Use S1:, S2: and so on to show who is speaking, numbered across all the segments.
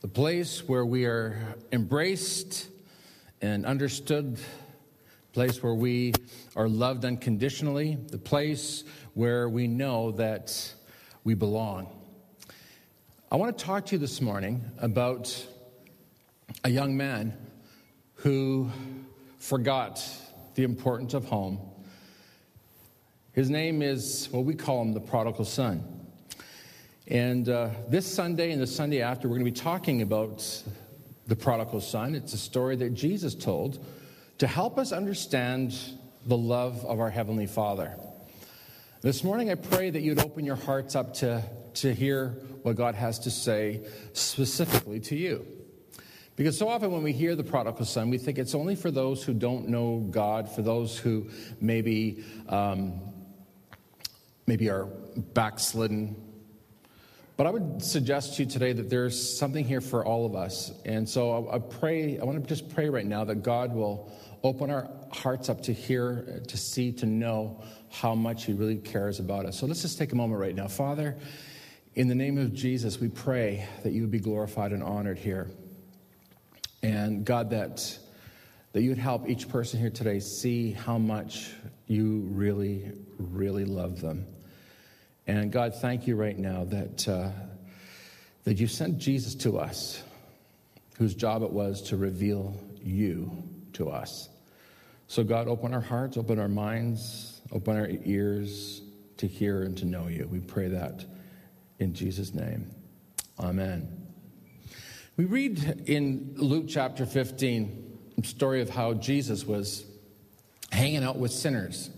S1: the place where we are embraced and understood, place where we are loved unconditionally, the place where we know that we belong. I want to talk to you this morning about a young man who forgot the importance of home. His name is, well, we call him the prodigal son. And uh, this Sunday and the Sunday after, we're going to be talking about the prodigal son. It's a story that Jesus told to help us understand the love of our Heavenly Father. This morning, I pray that you'd open your hearts up to, to hear what God has to say specifically to you. Because so often when we hear the prodigal son, we think it's only for those who don't know God, for those who maybe, um, maybe are backslidden, but I would suggest to you today that there's something here for all of us. And so I, I pray, I want to just pray right now that God will open our hearts up to hear, to see, to know how much He really cares about us. So let's just take a moment right now. Father, in the name of Jesus, we pray that you would be glorified and honored here. And God, that, that you would help each person here today see how much you really, really love them. And God, thank you right now that, uh, that you sent Jesus to us, whose job it was to reveal you to us. So, God, open our hearts, open our minds, open our ears to hear and to know you. We pray that in Jesus' name. Amen. We read in Luke chapter 15 the story of how Jesus was hanging out with sinners,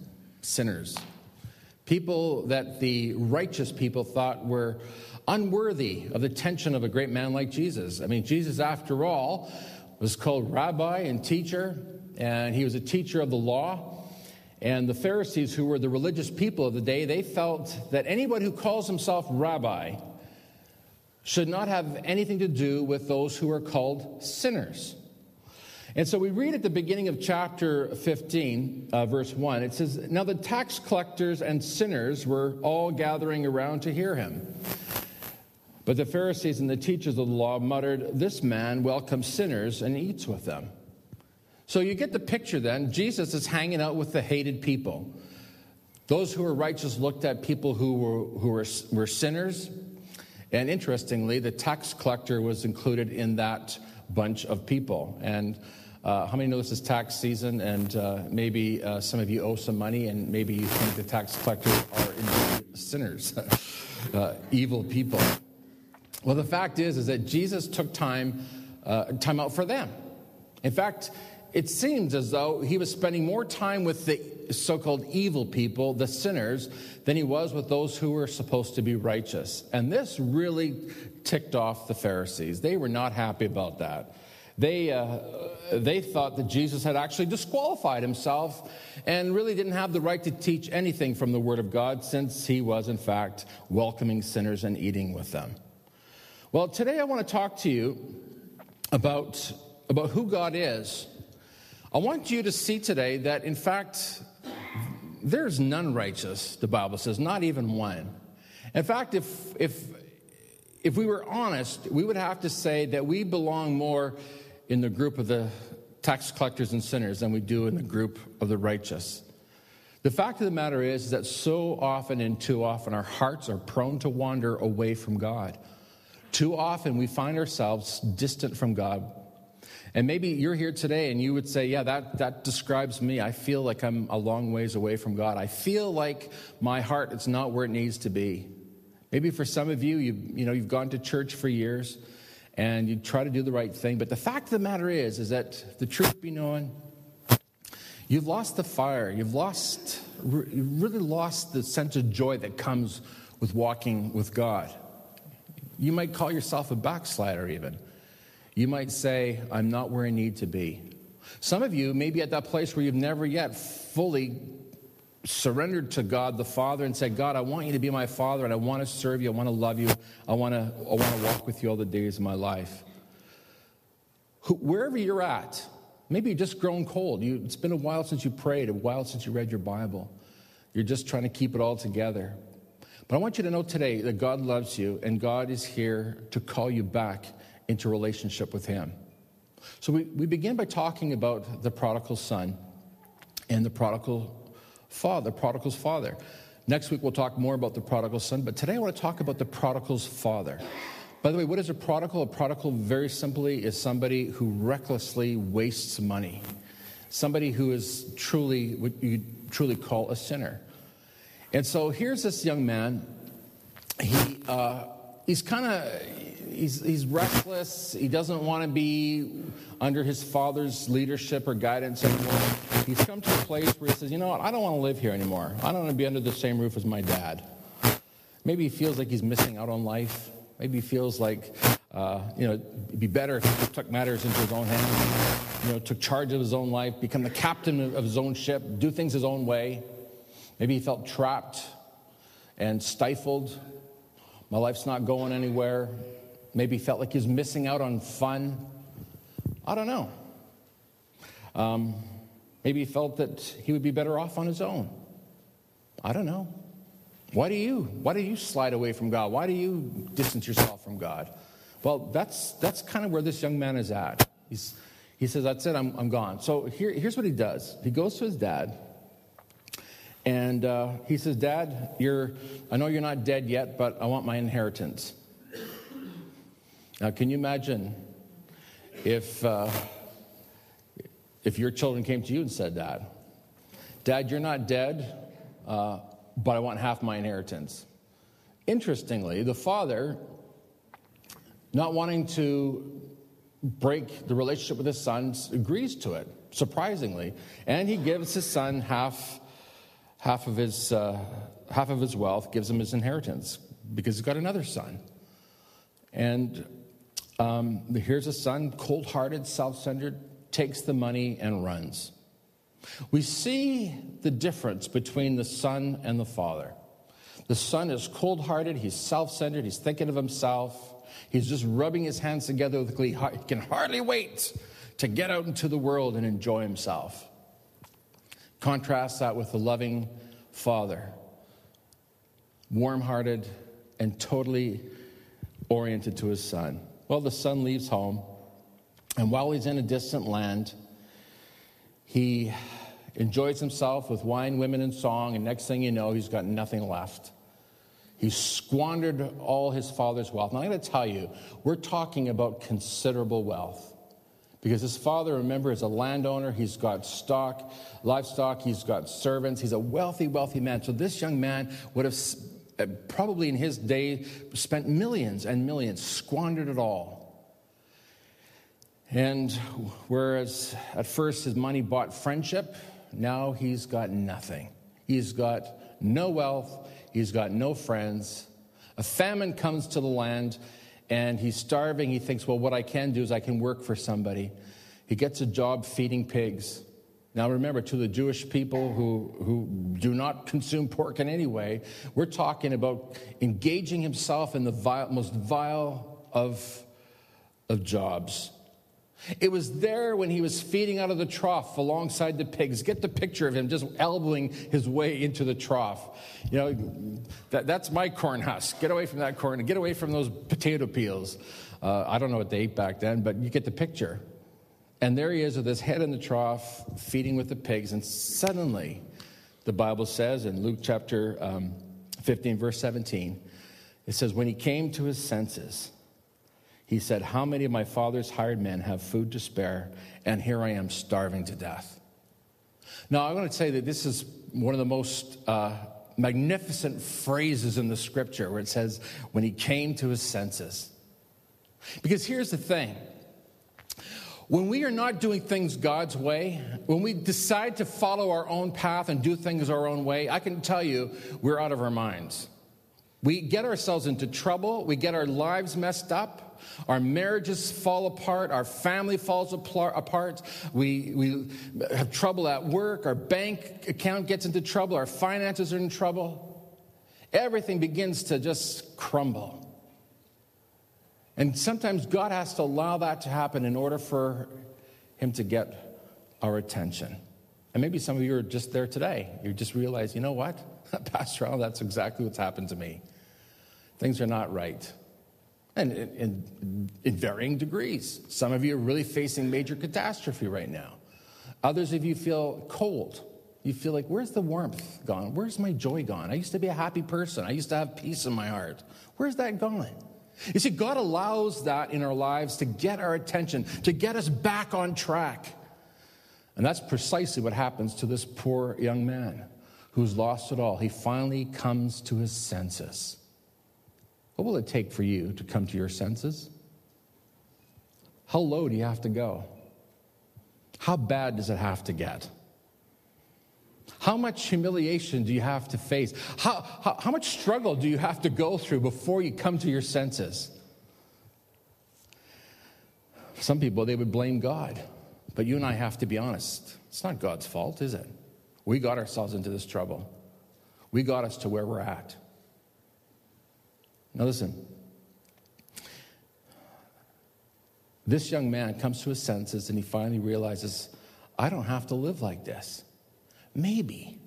S1: sinners, people that the righteous people thought were unworthy of the attention of a great man like Jesus. I mean, Jesus, after all, was called rabbi and teacher, and he was a teacher of the law. And the Pharisees, who were the religious people of the day, they felt that anyone who calls himself rabbi should not have anything to do with those who are called sinners. And so we read at the beginning of chapter 15, uh, verse 1, it says, Now the tax collectors and sinners were all gathering around to hear him. But the Pharisees and the teachers of the law muttered, This man welcomes sinners and eats with them. So you get the picture then. Jesus is hanging out with the hated people. Those who were righteous looked at people who were, who were, were sinners. And interestingly, the tax collector was included in that bunch of people. And uh, how many know this is tax season and uh, maybe uh, some of you owe some money and maybe you think the tax collectors are sinners, uh, evil people? Well, the fact is, is that Jesus took time, uh, time out for them. In fact, it seems as though he was spending more time with the so called evil people, the sinners, than he was with those who were supposed to be righteous. And this really ticked off the Pharisees. They were not happy about that. They, uh, they thought that Jesus had actually disqualified himself and really didn't have the right to teach anything from the Word of God since he was, in fact, welcoming sinners and eating with them. Well, today I want to talk to you about, about who God is. I want you to see today that, in fact, there's none righteous, the Bible says, not even one. In fact, if, if, if we were honest, we would have to say that we belong more in the group of the tax collectors and sinners than we do in the group of the righteous. The fact of the matter is that so often and too often our hearts are prone to wander away from God. Too often we find ourselves distant from God. And maybe you're here today and you would say, Yeah, that, that describes me. I feel like I'm a long ways away from God. I feel like my heart is not where it needs to be. Maybe for some of you, you, you know, you've gone to church for years and you try to do the right thing. But the fact of the matter is, is that the truth be known, you've lost the fire. You've lost, you've really lost the sense of joy that comes with walking with God. You might call yourself a backslider, even. You might say, I'm not where I need to be. Some of you may be at that place where you've never yet fully surrendered to God the Father and said, God, I want you to be my Father and I want to serve you. I want to love you. I want to, I want to walk with you all the days of my life. Wherever you're at, maybe you're just grown cold. You, it's been a while since you prayed, a while since you read your Bible. You're just trying to keep it all together. But I want you to know today that God loves you and God is here to call you back into relationship with Him. So we, we begin by talking about the prodigal son and the prodigal father, prodigal's father. Next week we'll talk more about the prodigal son, but today I want to talk about the prodigal's father. By the way, what is a prodigal? A prodigal, very simply, is somebody who recklessly wastes money. Somebody who is truly what you truly call a sinner. And so here's this young man. He, uh, he's kind of he's, he's restless. He doesn't want to be under his father's leadership or guidance anymore. He's come to a place where he says, you know what, I don't want to live here anymore. I don't want to be under the same roof as my dad. Maybe he feels like he's missing out on life. Maybe he feels like, uh, you know, it'd be better if he took matters into his own hands, you know, took charge of his own life, become the captain of his own ship, do things his own way. Maybe he felt trapped and stifled. My life's not going anywhere. Maybe he felt like he was missing out on fun. I don't know. Um, maybe he felt that he would be better off on his own. I don't know. Why do you? Why do you slide away from God? Why do you distance yourself from God? Well, that's, that's kind of where this young man is at. He's, he says, That's it, I'm, I'm gone. So here, here's what he does he goes to his dad, and uh, he says, Dad, you're, I know you're not dead yet, but I want my inheritance. Now, can you imagine if, uh, if your children came to you and said that? Dad, you're not dead, uh, but I want half my inheritance. Interestingly, the father, not wanting to break the relationship with his son, agrees to it, surprisingly. And he gives his son half, half, of, his, uh, half of his wealth, gives him his inheritance, because he's got another son. And um, here's a son, cold hearted, self centered, takes the money and runs. We see the difference between the son and the father. The son is cold hearted, he's self centered, he's thinking of himself, he's just rubbing his hands together with glee. He can hardly wait to get out into the world and enjoy himself. Contrast that with the loving father, warm hearted and totally oriented to his son. Well, the son leaves home, and while he's in a distant land, he enjoys himself with wine, women, and song, and next thing you know, he's got nothing left. He squandered all his father's wealth. Now, I'm going to tell you, we're talking about considerable wealth. Because his father, remember, is a landowner. He's got stock, livestock, he's got servants. He's a wealthy, wealthy man. So this young man would have uh, probably in his day spent millions and millions, squandered it all. And whereas at first his money bought friendship, now he's got nothing. He's got no wealth, he's got no friends. A famine comes to the land and he's starving. He thinks, well, what I can do is I can work for somebody. He gets a job feeding pigs. Now, remember, to the Jewish people who, who do not consume pork in any way, we're talking about engaging himself in the vile, most vile of, of jobs. It was there when he was feeding out of the trough alongside the pigs. Get the picture of him just elbowing his way into the trough. You know, that, that's my corn husk. Get away from that corn. And get away from those potato peels. Uh, I don't know what they ate back then, but you get the picture. And there he is with his head in the trough, feeding with the pigs. And suddenly, the Bible says in Luke chapter um, 15, verse 17, it says, When he came to his senses, he said, How many of my father's hired men have food to spare? And here I am starving to death. Now, I want to say that this is one of the most uh, magnificent phrases in the scripture where it says, When he came to his senses. Because here's the thing when we are not doing things God's way, when we decide to follow our own path and do things our own way, I can tell you we're out of our minds. We get ourselves into trouble, we get our lives messed up, our marriages fall apart, our family falls apart, we, we have trouble at work, our bank account gets into trouble, our finances are in trouble. Everything begins to just crumble. And sometimes God has to allow that to happen in order for Him to get our attention. And maybe some of you are just there today. You just realize, you know what? Pastor Al, that's exactly what's happened to me. Things are not right. And in, in, varying degrees. Some of you are really facing major catastrophe right now. Others of you feel cold. You feel like, where's the warmth gone? Where's my joy gone? I used to be a happy person. I used to have peace in my heart. Where's that gone? You see, God allows that in our lives to get our attention, to get us back on track. And that's precisely what happens to this poor young man who's lost it all. He finally comes to his senses. What will it take for you to come to your senses? How low do you have to go? How bad does it have to get? How much humiliation do you have to face? How, how, how, much struggle do you have to go through before you come to your senses? Some people, they would blame God. But you and I have to be honest. It's not God's fault, is it? We got ourselves into this trouble. We got us to where we're at. Now, listen. This young man comes to his senses and he finally realizes, I don't have to live like this. Maybe,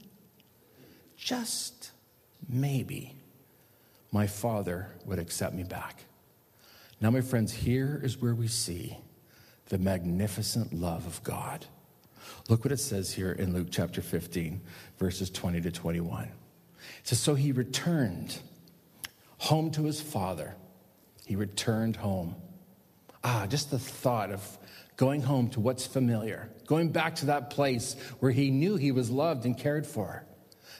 S1: just maybe, my father would accept me back. Now, my friends, here is where we see the magnificent love of God. Look what it says here in Luke chapter 15, verses 20 to 21. It says, So he returned home to his father. He returned home. Ah, just the thought of going home to what's familiar, going back to that place where he knew he was loved and cared for,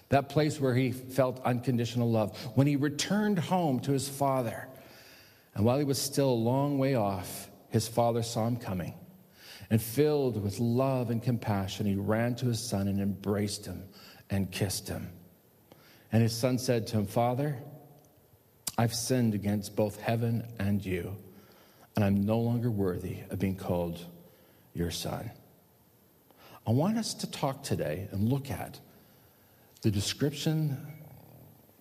S1: that place where he felt unconditional love. When he returned home to his father, and while he was still a long way off, his father saw him coming. And filled with love and compassion, he ran to his son and embraced him and kissed him. And his son said to him, Father, I've sinned against both heaven and you, and I'm no longer worthy of being called your son. I want us to talk today and look at the description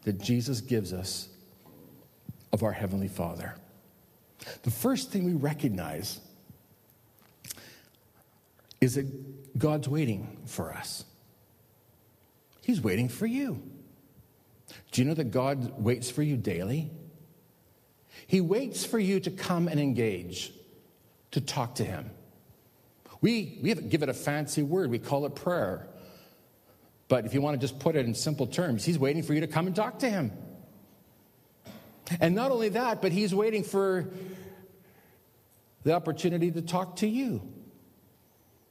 S1: that Jesus gives us of our Heavenly Father. The first thing we recognize is that God's waiting for us. He's waiting for you. Do you know that God waits for you daily? He waits for you to come and engage, to talk to Him. We, we give it a fancy word, we call it prayer. But if you want to just put it in simple terms, He's waiting for you to come and talk to Him. And not only that, but He's waiting for the opportunity to talk to you.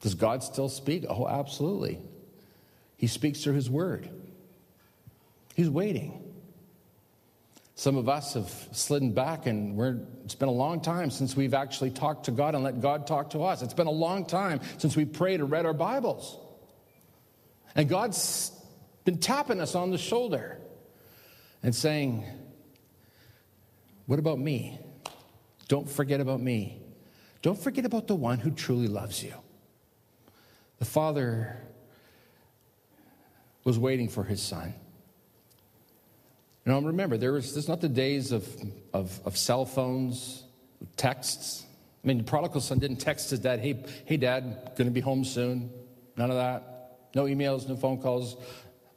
S1: Does God still speak? Oh, absolutely. He speaks through His Word. He's waiting. Some of us have slidden back, and it's been a long time since we've actually talked to God and let God talk to us. It's been a long time since we prayed or read our Bibles. And God's been tapping us on the shoulder and saying, What about me? Don't forget about me. Don't forget about the one who truly loves you. The Father was waiting for his son. You know, remember, there was, this not the days of, of, of cell phones, texts. I mean, the prodigal son didn't text his dad, hey, hey, dad, to be home soon. None of that. No emails, no phone calls,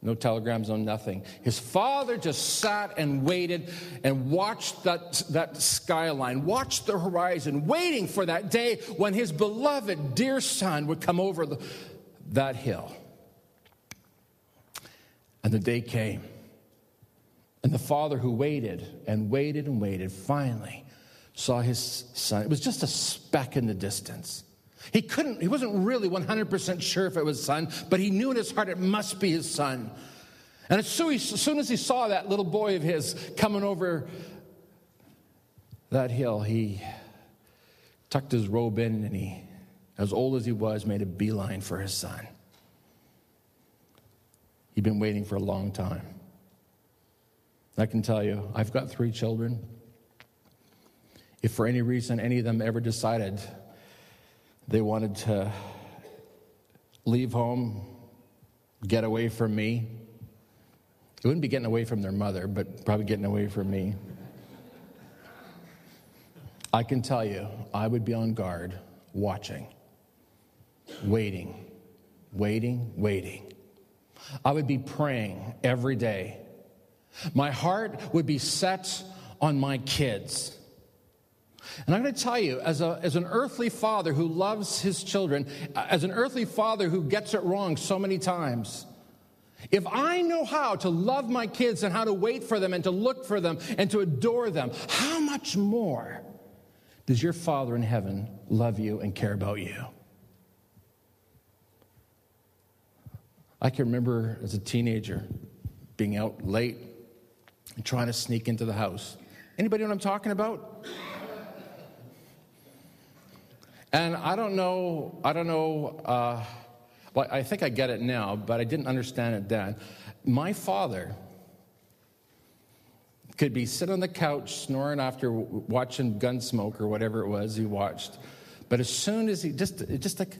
S1: no telegrams, no nothing. His father just sat and waited and watched that, that skyline, watched the horizon, waiting for that day when his beloved dear son would come over the, that hill. And the day came. And the father who waited and waited and waited finally saw his son. It was just a speck in the distance. He couldn't, he wasn't really 100% sure if it was son, but he knew in his heart it must be his son. And as soon as he saw that little boy of his coming over that hill, he tucked his robe in and he, as old as he was, made a beeline for his son. He'd been waiting for a long time. I can tell you, I've got three children. If for any reason any of them ever decided they wanted to leave home, get away from me, it wouldn't be getting away from their mother, but probably getting away from me. I can tell you, I would be on guard, watching, waiting, waiting, waiting. I would be praying every day my heart would be set on my kids. And I'm going to tell you, as, a, as an earthly father who loves his children, as an earthly father who gets it wrong so many times, if I know how to love my kids and how to wait for them and to look for them and to adore them, how much more does your Father in heaven love you and care about you? I can remember as a teenager being out late and trying to sneak into the house. Anybody know what I'm talking about? And I don't know, I don't know, uh, well, I think I get it now, but I didn't understand it then. My father could be sitting on the couch snoring after watching Gunsmoke or whatever it was he watched. But as soon as he just, it just like,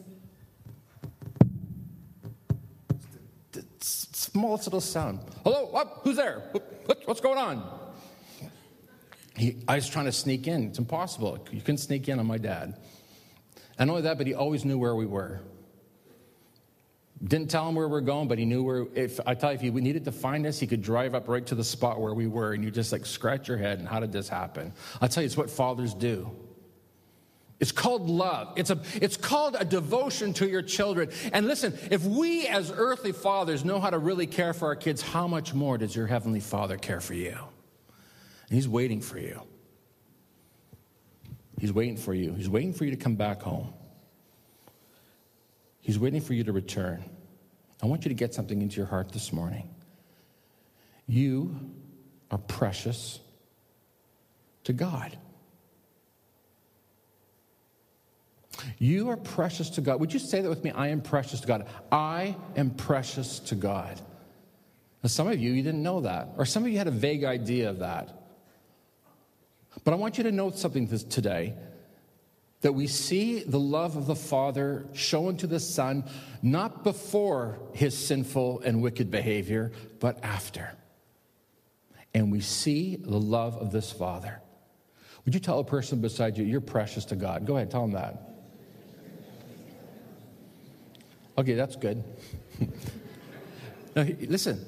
S1: smallest little sound. Hello, what? Who's there? What, what's going on? He, I was trying to sneak in. It's impossible. You couldn't sneak in on my dad. And not only that, but he always knew where we were. Didn't tell him where we are going, but he knew where. If I tell you, if he needed to find us, he could drive up right to the spot where we were, and you just like scratch your head. And how did this happen? I'll tell you, it's what fathers do. It's called love. It's, a, it's called a devotion to your children. And listen, if we as earthly fathers know how to really care for our kids, how much more does your heavenly Father care for you? And He's waiting for you. He's waiting for you. He's waiting for you to come back home. He's waiting for you to return. I want you to get something into your heart this morning. You are precious to God. You are precious to God. Would you say that with me? I am precious to God. I am precious to God. Now, some of you, you didn't know that, or some of you had a vague idea of that. But I want you to note something today that we see the love of the Father shown to the Son not before his sinful and wicked behavior, but after. And we see the love of this Father. Would you tell a person beside you, you're precious to God? Go ahead, tell them that. Okay, that's good. now, listen.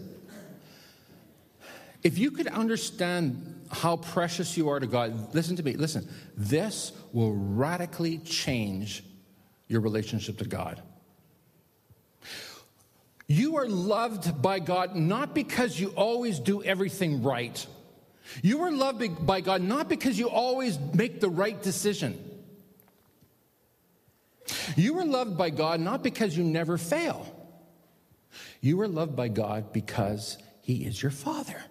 S1: If you could understand how precious you are to God, listen to me, listen, this will radically change your relationship to God. You are loved by God not because you always do everything right. You are loved by God not because you always make the right decision. You are loved by God not because you never fail. You are loved by God because He is your Father.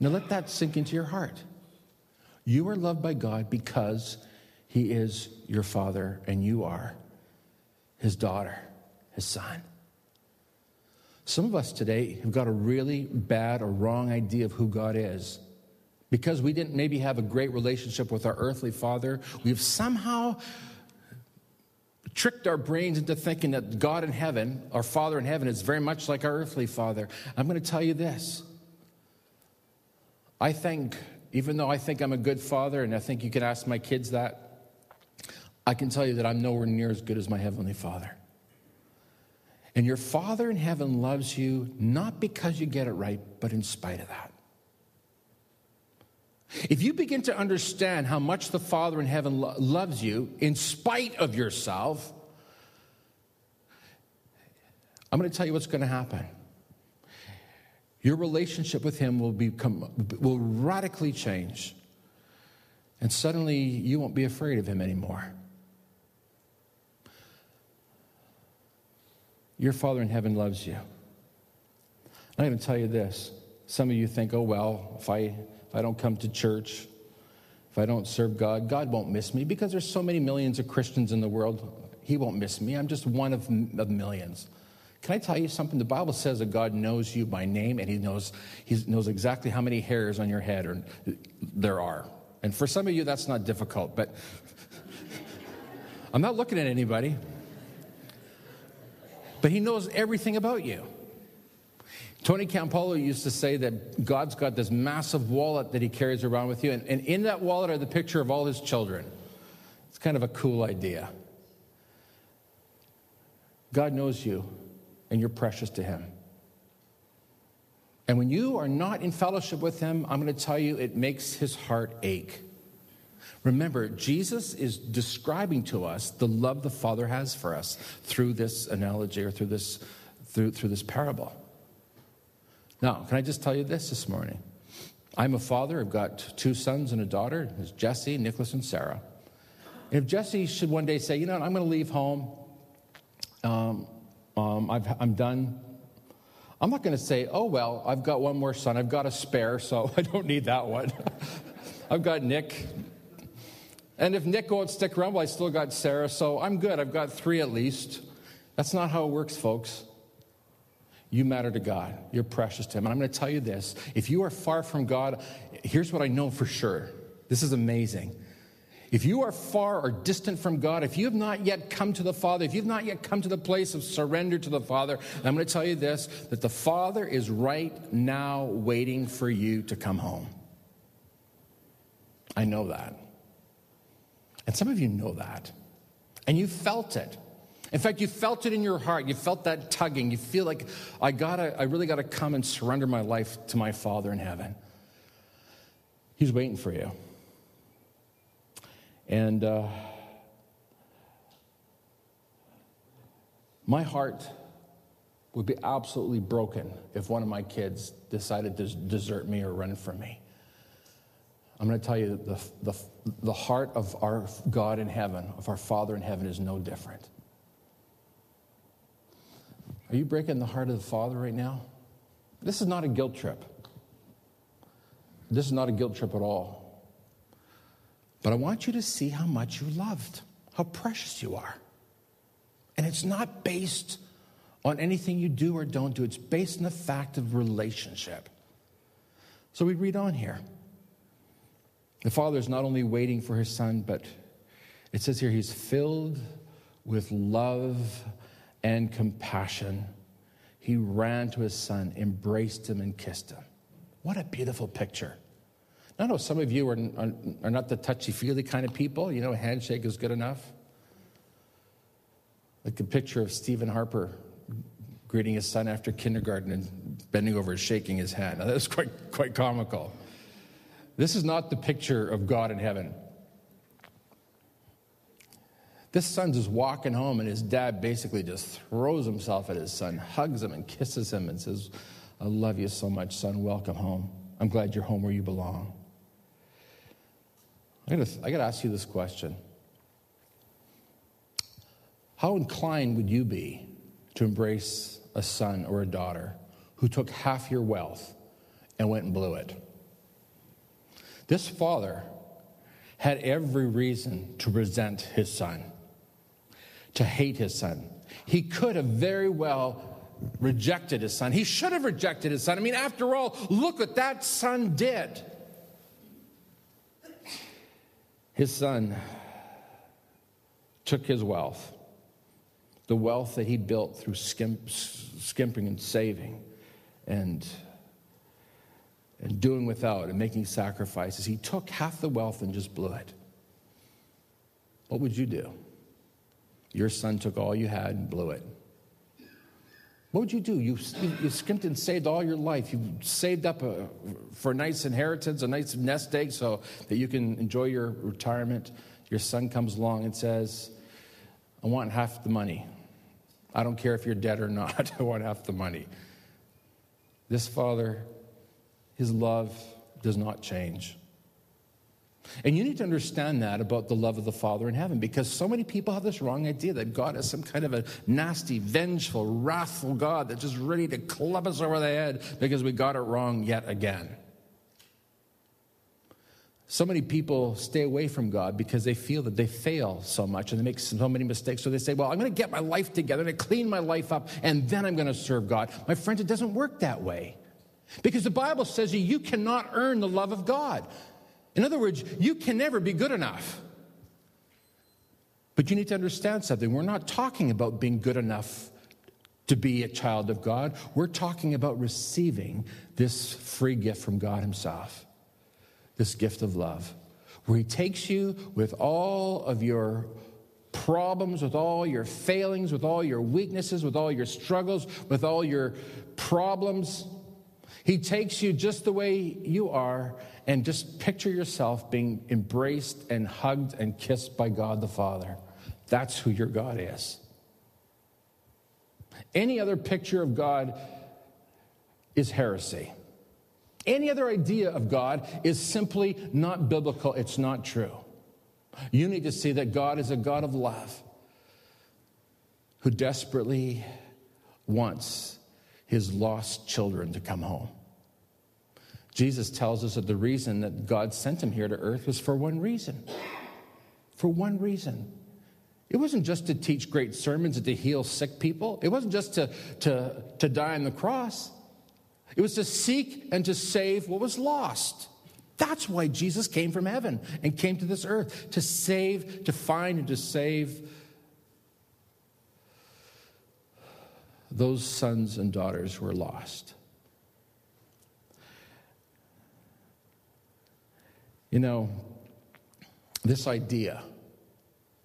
S1: Now let that sink into your heart. You are loved by God because He is your Father and you are His daughter, His son. Some of us today have got a really bad or wrong idea of who God is. Because we didn't maybe have a great relationship with our earthly father, we've somehow tricked our brains into thinking that God in heaven, our Father in heaven, is very much like our earthly father. I'm going to tell you this I think, even though I think I'm a good father, and I think you can ask my kids that, I can tell you that I'm nowhere near as good as my Heavenly Father. And your Father in heaven loves you not because you get it right, but in spite of that. If you begin to understand how much the Father in heaven lo- loves you in spite of yourself, I'm going to tell you what's going to happen. Your relationship with Him will, become, will radically change. And suddenly you won't be afraid of Him anymore. Your Father in heaven loves you. I'm going to tell you this. Some of you think, oh, well, if I, I don't come to church, if I don't serve God, God won't miss me because there's so many millions of Christians in the world. He won't miss me. I'm just one of, of millions. Can I tell you something? The Bible says that God knows you by name and he knows, he knows exactly how many hairs on your head or, there are. And for some of you, that's not difficult, but I'm not looking at anybody. But he knows everything about you. Tony Campolo used to say that God's got this massive wallet that he carries around with you, and, and in that wallet are the picture of all his children. It's kind of a cool idea. God knows you and you're precious to Him. And when you are not in fellowship with him, I'm going to tell you, it makes his heart ache. Remember, Jesus is describing to us the love the Father has for us through this analogy or through this, through, through this parable. Now, can I just tell you this this morning? I'm a father. I've got two sons and a daughter. There's Jesse, Nicholas, and Sarah. And if Jesse should one day say, you know, what, I'm going to leave home, um, um, i am done. I'm not going to say, oh, well, I've got one more son. I've got a spare, so I don't need that one. I've got Nick. And if Nick won't stick around, well, I still got Sarah, so I'm good. I've got three at least. That's not how it works, folks. You matter to God. You're precious to Him. And I'm going to tell you this if you are far from God, here's what I know for sure. This is amazing. If you are far or distant from God, if you have not yet come to the Father, if you've not yet come to the place of surrender to the Father, I'm going to tell you this that the Father is right now waiting for you to come home. I know that. And some of you know that. And you felt it. In fact, you felt it in your heart. You felt that tugging. You feel like I gotta, I really gotta come and surrender my life to my Father in heaven. He's waiting for you. And uh, my heart would be absolutely broken if one of my kids decided to desert me or run from me. I'm going to tell you the, the, the heart of our God in heaven, of our Father in heaven, is no different. Are you breaking the heart of the Father right now? This is not a guilt trip. This is not a guilt trip at all. But I want you to see how much you loved, how precious you are. And it's not based on anything you do or don't do, it's based on the fact of relationship. So we read on here. The Father is not only waiting for his Son, but it says here he's filled with love and compassion. He ran to his Son, embraced him, and kissed him. What a beautiful picture. I know some of you are, are, are not the touchy feely kind of people. You know, a handshake is good enough. Like a picture of Stephen Harper greeting his son after kindergarten and bending over and shaking his hand. Now, that was quite, quite comical. This is not the picture of God in heaven. This son's just walking home, and his dad basically just throws himself at his son, hugs him, and kisses him, and says, I love you so much, son. Welcome home. I'm glad you're home where you belong. I gotta, I gotta ask you this question How inclined would you be to embrace a son or a daughter who took half your wealth and went and blew it? This father had every reason to resent his son, to hate his son. He could have very well rejected his son. He should have rejected his son. I mean, after all, look what that son did. His son took his wealth, the wealth that he built through skimp, skimping and saving and and doing without and making sacrifices. He took half the wealth and just blew it. What would you do? Your son took all you had and blew it. What would you do? You, you, you skimped and saved all your life. You saved up a, for a nice inheritance, a nice nest egg so that you can enjoy your retirement. Your son comes along and says, I want half the money. I don't care if you're dead or not, I want half the money. This father his love does not change. And you need to understand that about the love of the Father in heaven because so many people have this wrong idea that God is some kind of a nasty, vengeful, wrathful God that's just ready to club us over the head because we got it wrong yet again. So many people stay away from God because they feel that they fail so much and they make so many mistakes. So they say, Well, I'm going to get my life together and clean my life up and then I'm going to serve God. My friends, it doesn't work that way. Because the Bible says you cannot earn the love of God. In other words, you can never be good enough. But you need to understand something. We're not talking about being good enough to be a child of God. We're talking about receiving this free gift from God Himself, this gift of love, where He takes you with all of your problems, with all your failings, with all your weaknesses, with all your struggles, with all your problems, He takes you just the way you are and just picture yourself being embraced and hugged and kissed by God the Father. That's who your God is. Any other picture of God is heresy. Any other idea of God is simply not biblical, it's not true. You need to see that God is a God of love who desperately wants his lost children to come home. Jesus tells us that the reason that God sent him here to earth was for one reason. For one reason. It wasn't just to teach great sermons and to heal sick people. It wasn't just to, to, to die on the cross. It was to seek and to save what was lost. That's why Jesus came from heaven and came to this earth to save, to find, and to save those sons and daughters who are lost. You know, this idea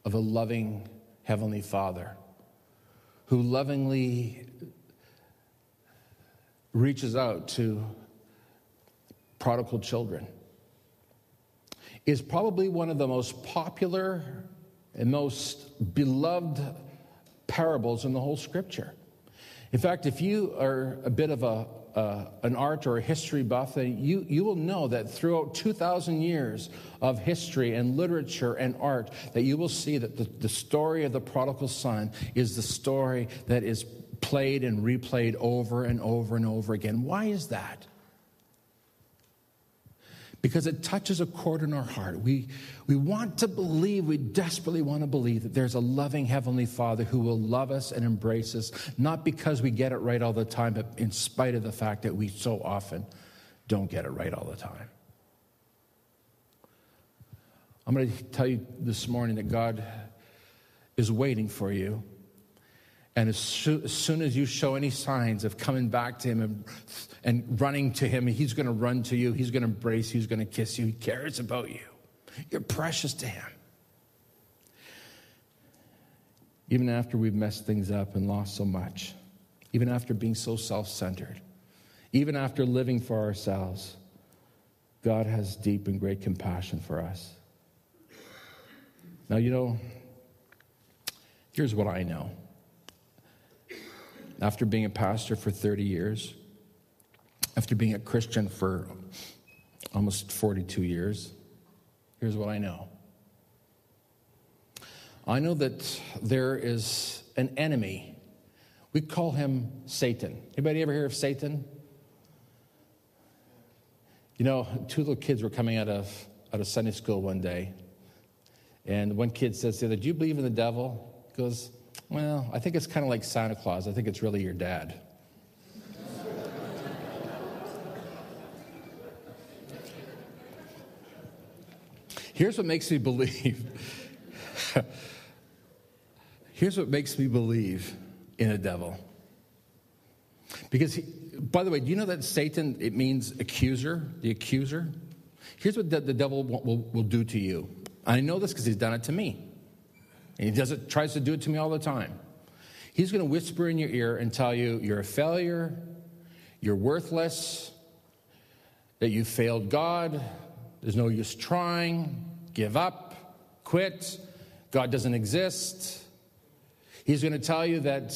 S1: of a loving Heavenly Father who lovingly reaches out to prodigal children is probably one of the most popular and most beloved parables in the whole scripture. In fact, if you are a bit of a, uh, an art or a history buff, then you, you will know that throughout 2,000 years of history and literature and art, that you will see that the, the story of the prodigal son is the story that is played and replayed over and over and over again. Why is that? Because it touches a chord in our heart. We, we want to believe, we desperately want to believe that there's a loving Heavenly Father who will love us and embrace us, not because we get it right all the time, but in spite of the fact that we so often don't get it right all the time. I'm going to tell you this morning that God is waiting for you and as, so, as, soon as you show any signs of coming back to him and, and running to him, he's going to run to you. He's going to embrace you. He's going to kiss you. He cares about you. You're precious to him. Even after we've messed things up and lost so much, even after being so self centered, even after living for ourselves, God has deep and great compassion for us. Now, you know, here's what I know after being a pastor for 30 years, after being a Christian for almost 42 years, here's what I know. I know that there is an enemy. We call him Satan. Anybody ever hear of Satan? You know, two little kids were coming out of, out of Sunday school one day, and one kid says to the other, Do you believe in the devil? He goes, well, I think it's kind of like Santa Claus. I think it's really your dad. Here's what makes me believe. Here's what makes me believe in a devil. Because, he, by the way, do you know that Satan, it means accuser, the accuser? Here's what the, the devil will, will, will do to you. I know this because he's done it to me. And he does it, tries to do it to me all the time. He's going to whisper in your ear and tell you you're a failure, you're worthless, that you failed God, there's no use trying, give up, quit, God doesn't exist. He's going to tell you that,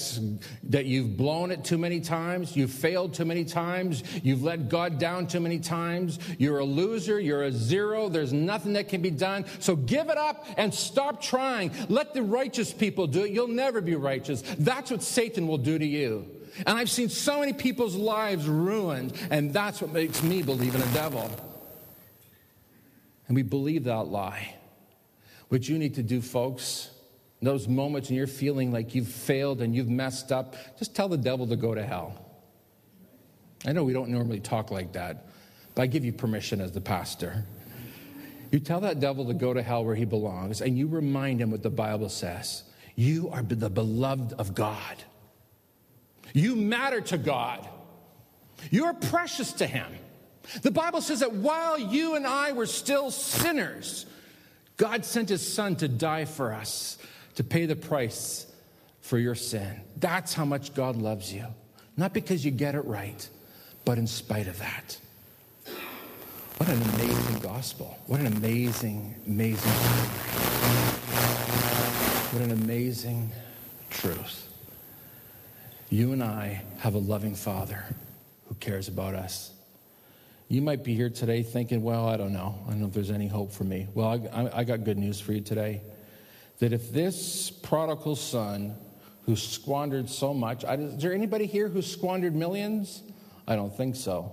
S1: that you've blown it too many times, you've failed too many times, you've let God down too many times, you're a loser, you're a zero, there's nothing that can be done. So give it up and stop trying. Let the righteous people do it. You'll never be righteous. That's what Satan will do to you. And I've seen so many people's lives ruined, and that's what makes me believe in a devil. And we believe that lie. What you need to do, folks, those moments when you're feeling like you've failed and you've messed up, just tell the devil to go to hell. I know we don't normally talk like that, but I give you permission as the pastor. You tell that devil to go to hell where he belongs, and you remind him what the Bible says. You are the beloved of God. You matter to God. You're precious to him. The Bible says that while you and I were still sinners, God sent his son to die for us to pay the price for your sin. That's how much God loves you. Not because you get it right, But in spite of that, what an amazing gospel. What an amazing, amazing What an amazing truth. You and I have a loving Father who cares about us. You might be here today thinking, well, I don't know. I don't know if there's any hope for me. Well, I, I got good news for you today. That if this prodigal son who squandered so much, is there anybody here who squandered millions? I don't think so.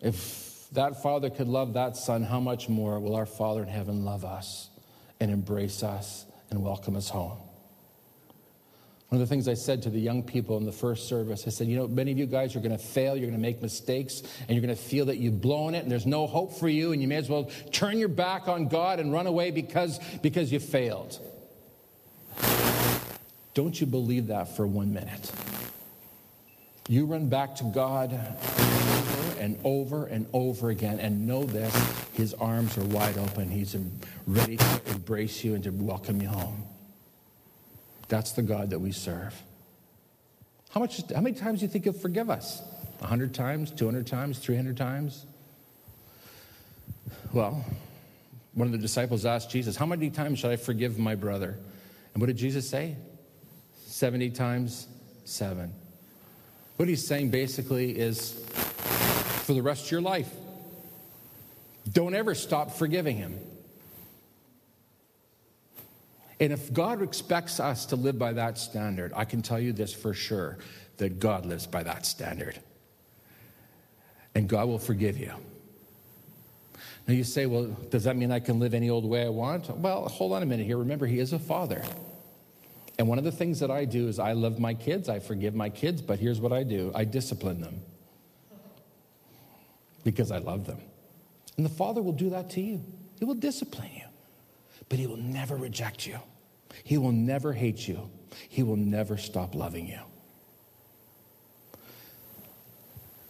S1: If that father could love that son, how much more will our Father in heaven love us and embrace us and welcome us home? One of the things I said to the young people in the first service, I said, you know, many of you guys are going to fail, you're going to make mistakes, and you're going to feel that you've blown it and there's no hope for you, and you may as well turn your back on God and run away because, because you failed. Don't you believe that for one minute. You run back to God over and over and over again and know this His arms are wide open. He's ready to embrace you and to welcome you home. That's the God that we serve. How, much, how many times do you think He'll forgive us? 100 times, 200 times, 300 times? Well, one of the disciples asked Jesus, How many times should I forgive my brother? And what did Jesus say? 70 times 7. What he's saying basically is for the rest of your life, don't ever stop forgiving him. And if God expects us to live by that standard, I can tell you this for sure that God lives by that standard. And God will forgive you. Now you say, well, does that mean I can live any old way I want? Well, hold on a minute here. Remember, He is a father. And one of the things that I do is I love my kids, I forgive my kids, but here's what I do I discipline them because I love them. And the Father will do that to you, He will discipline you but He will never reject you. He will never hate you. He will never stop loving you.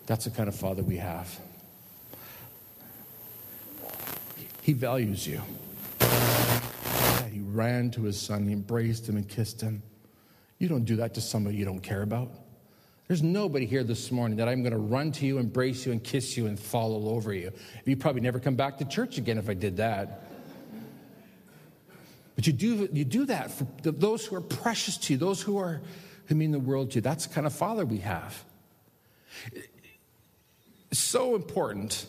S1: That's the kind of father we have. He values you. He ran to his son, he embraced him and kissed him. You don't do that to somebody you don't care about. There's nobody here this morning that I'm going to run to you, embrace you, and kiss you and fall all over you. You'd probably never come back to church again if I did that. But you do, you do that for those who are precious to you, those who are who mean the world to you. That's the kind of father we have. It's so important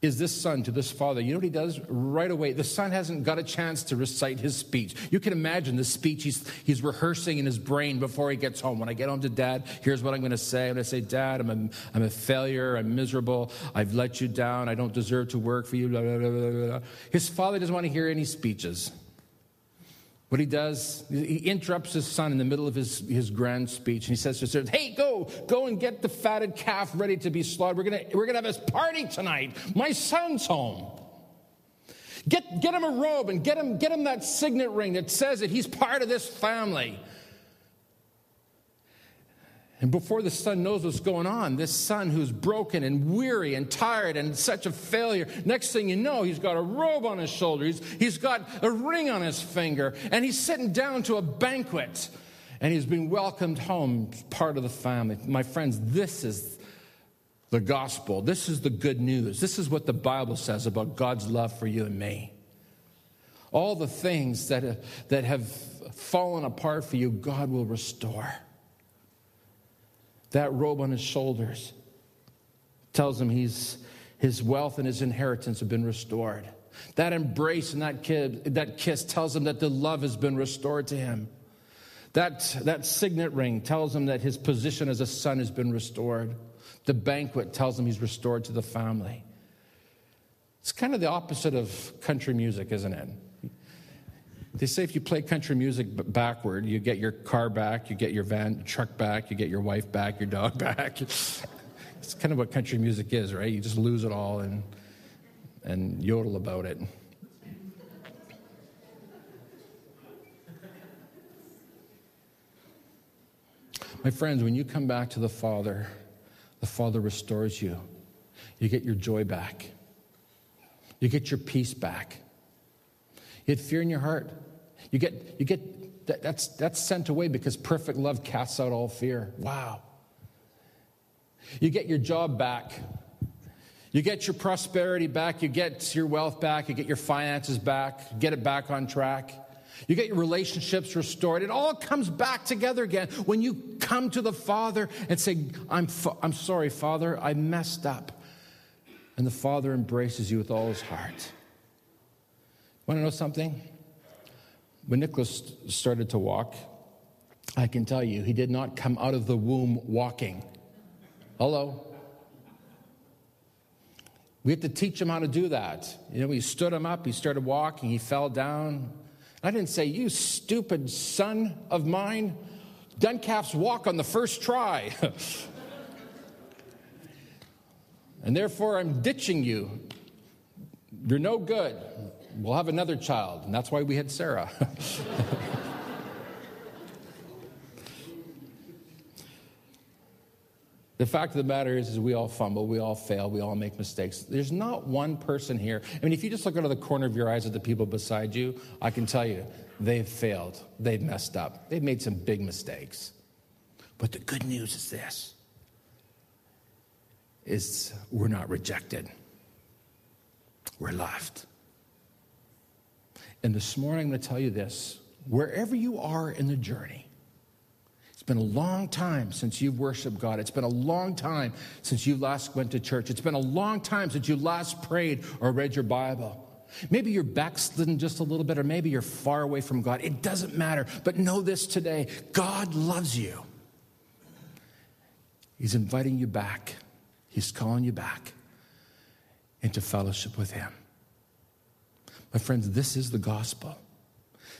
S1: is this son to this father. You know what he does right away? The son hasn't got a chance to recite his speech. You can imagine the speech he's, he's rehearsing in his brain before he gets home. When I get home to dad, here's what I'm going to say. I'm going to say, Dad, I'm a, I'm a failure. I'm miserable. I've let you down. I don't deserve to work for you. Blah, blah, blah, his father doesn't want to hear any speeches. What he does, he interrupts his son in the middle of his, his grand speech and he says to his servants, Hey, go, go and get the fatted calf ready to be slaughtered. We're gonna, we're gonna have this party tonight. My son's home. Get, get him a robe and get him, get him that signet ring that says that he's part of this family. And before the son knows what's going on, this son who's broken and weary and tired and such a failure, next thing you know, he's got a robe on his shoulder, he's, got a ring on his finger, and he's sitting down to a banquet, and he's being welcomed home, part of the family. My friends, this is the gospel. This is the good news. This is what the Bible says about God's love for you and me. All the things that, that have fallen apart for you, God will restore. That robe on his shoulders tells him he's, his wealth and his inheritance have been restored. That embrace and that, kid, that kiss tells him that the love has been restored to him. That, that signet ring tells him that his position as a son has been restored. The banquet tells him he's restored to the family. It's kind of the opposite of country music, isn't it? They say if you play country music backward, you get your car back, you get your van, truck back, you get your wife back, your dog back. It's kind of what country music is, right? You just lose it all and, and yodel about it. My friends, when you come back to the Father, the Father restores you. You get your joy back. You get your peace back. You had fear in your heart. You get, you get that, that's, that's sent away because perfect love casts out all fear. Wow. You get your job back. You get your prosperity back. You get your wealth back. You get your finances back. Get it back on track. You get your relationships restored. It all comes back together again when you come to the Father and say, I'm, fa- I'm sorry, Father, I messed up. And the Father embraces you with all his heart. Want to know something? When Nicholas started to walk, I can tell you, he did not come out of the womb walking. Hello? We had to teach him how to do that. You know, we stood him up, he started walking, he fell down. I didn't say, You stupid son of mine, Duncalf's walk on the first try. and therefore I'm ditching you. You're no good. We'll have another child. And that's why we had Sarah. The fact of the matter is, is we all fumble, we all fail, we all make mistakes. There's not one person here. I mean, if you just look out of the corner of your eyes at the people beside you, I can tell you they've failed, they've messed up, they've made some big mistakes. But the good news is this is we're not rejected. We're loved. And this morning I'm going to tell you this, wherever you are in the journey, it's been a long time since you've worshiped God. It's been a long time since you last went to church. It's been a long time since you last prayed or read your Bible. Maybe you're backslidden just a little bit, or maybe you're far away from God. It doesn't matter. But know this today God loves you. He's inviting you back, He's calling you back into fellowship with Him. My friends, this is the gospel.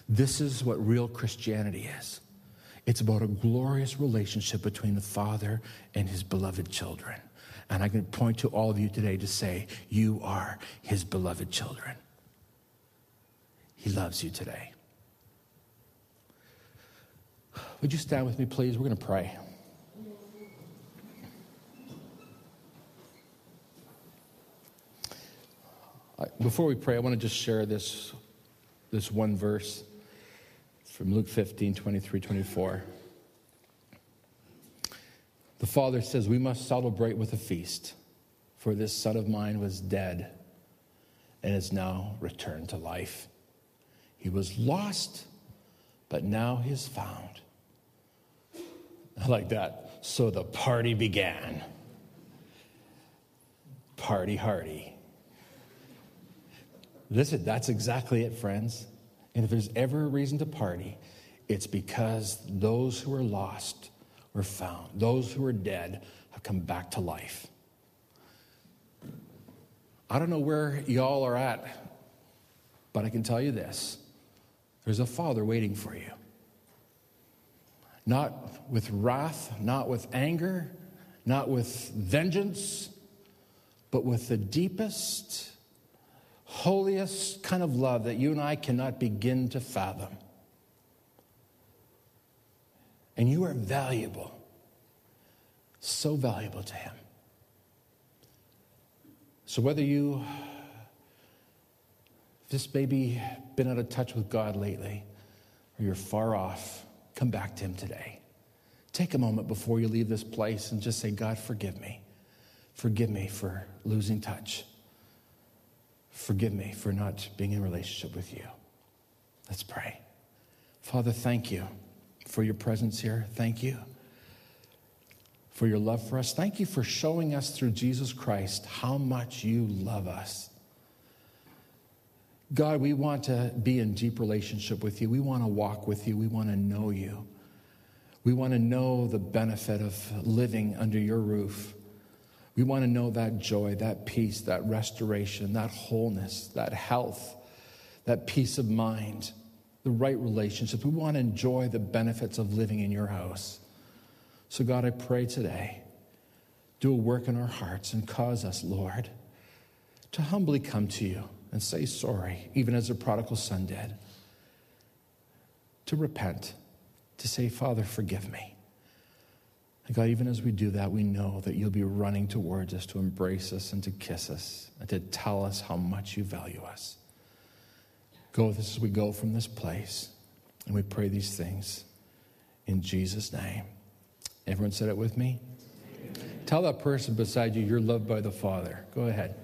S1: This is what real Christianity is. It's about a glorious relationship between the Father and his beloved children. And I can point to all of you today to say, You are his beloved children. He loves you today. Would you stand with me, please? We're going to pray. Before we pray, I want to just share this, this one verse from Luke 15, 23, 24. The father says, We must celebrate with a feast, for this son of mine was dead and is now returned to life. He was lost, but now he is found. I like that. So the party began. Party hardy. Listen, that's exactly it, friends. And if there's ever a reason to party, it's because those who are lost were found. Those who are dead have come back to life. I don't know where y'all are at, but I can tell you this there's a father waiting for you. Not with wrath, not with anger, not with vengeance, but with the deepest holiest kind of love that you and I cannot begin to fathom. And you are valuable, so valuable to Him. So, whether you just maybe been out of touch with God lately, or you're far off, come back to Him today. Take a moment before you leave this place and just say, God, forgive me. Forgive me for losing touch. Forgive me for not being in relationship with you. Let's pray. Father, thank you for your presence here. Thank you for your love for us. Thank you for showing us through Jesus Christ how much you love us. God, we want to be in deep relationship with you. We want to walk with you. We want to know you. We want to know the benefit of living under your roof. We want to know that joy, that peace, that restoration, that wholeness, that health, that peace of mind, the right relationships. We want to enjoy the benefits of living in your house. So, God, I pray today, do a work in our hearts and cause us, Lord, to humbly come to you and say sorry, even as the prodigal son did, to repent, to say, Father, forgive me. And God, even as we do that, we know that you'll be running towards us to embrace us and to kiss us and to tell us how much you value us. Go with us as we go from this place. And we pray these things in Jesus' name. Everyone said it with me? Tell that person beside you you're loved by the Father. Go ahead.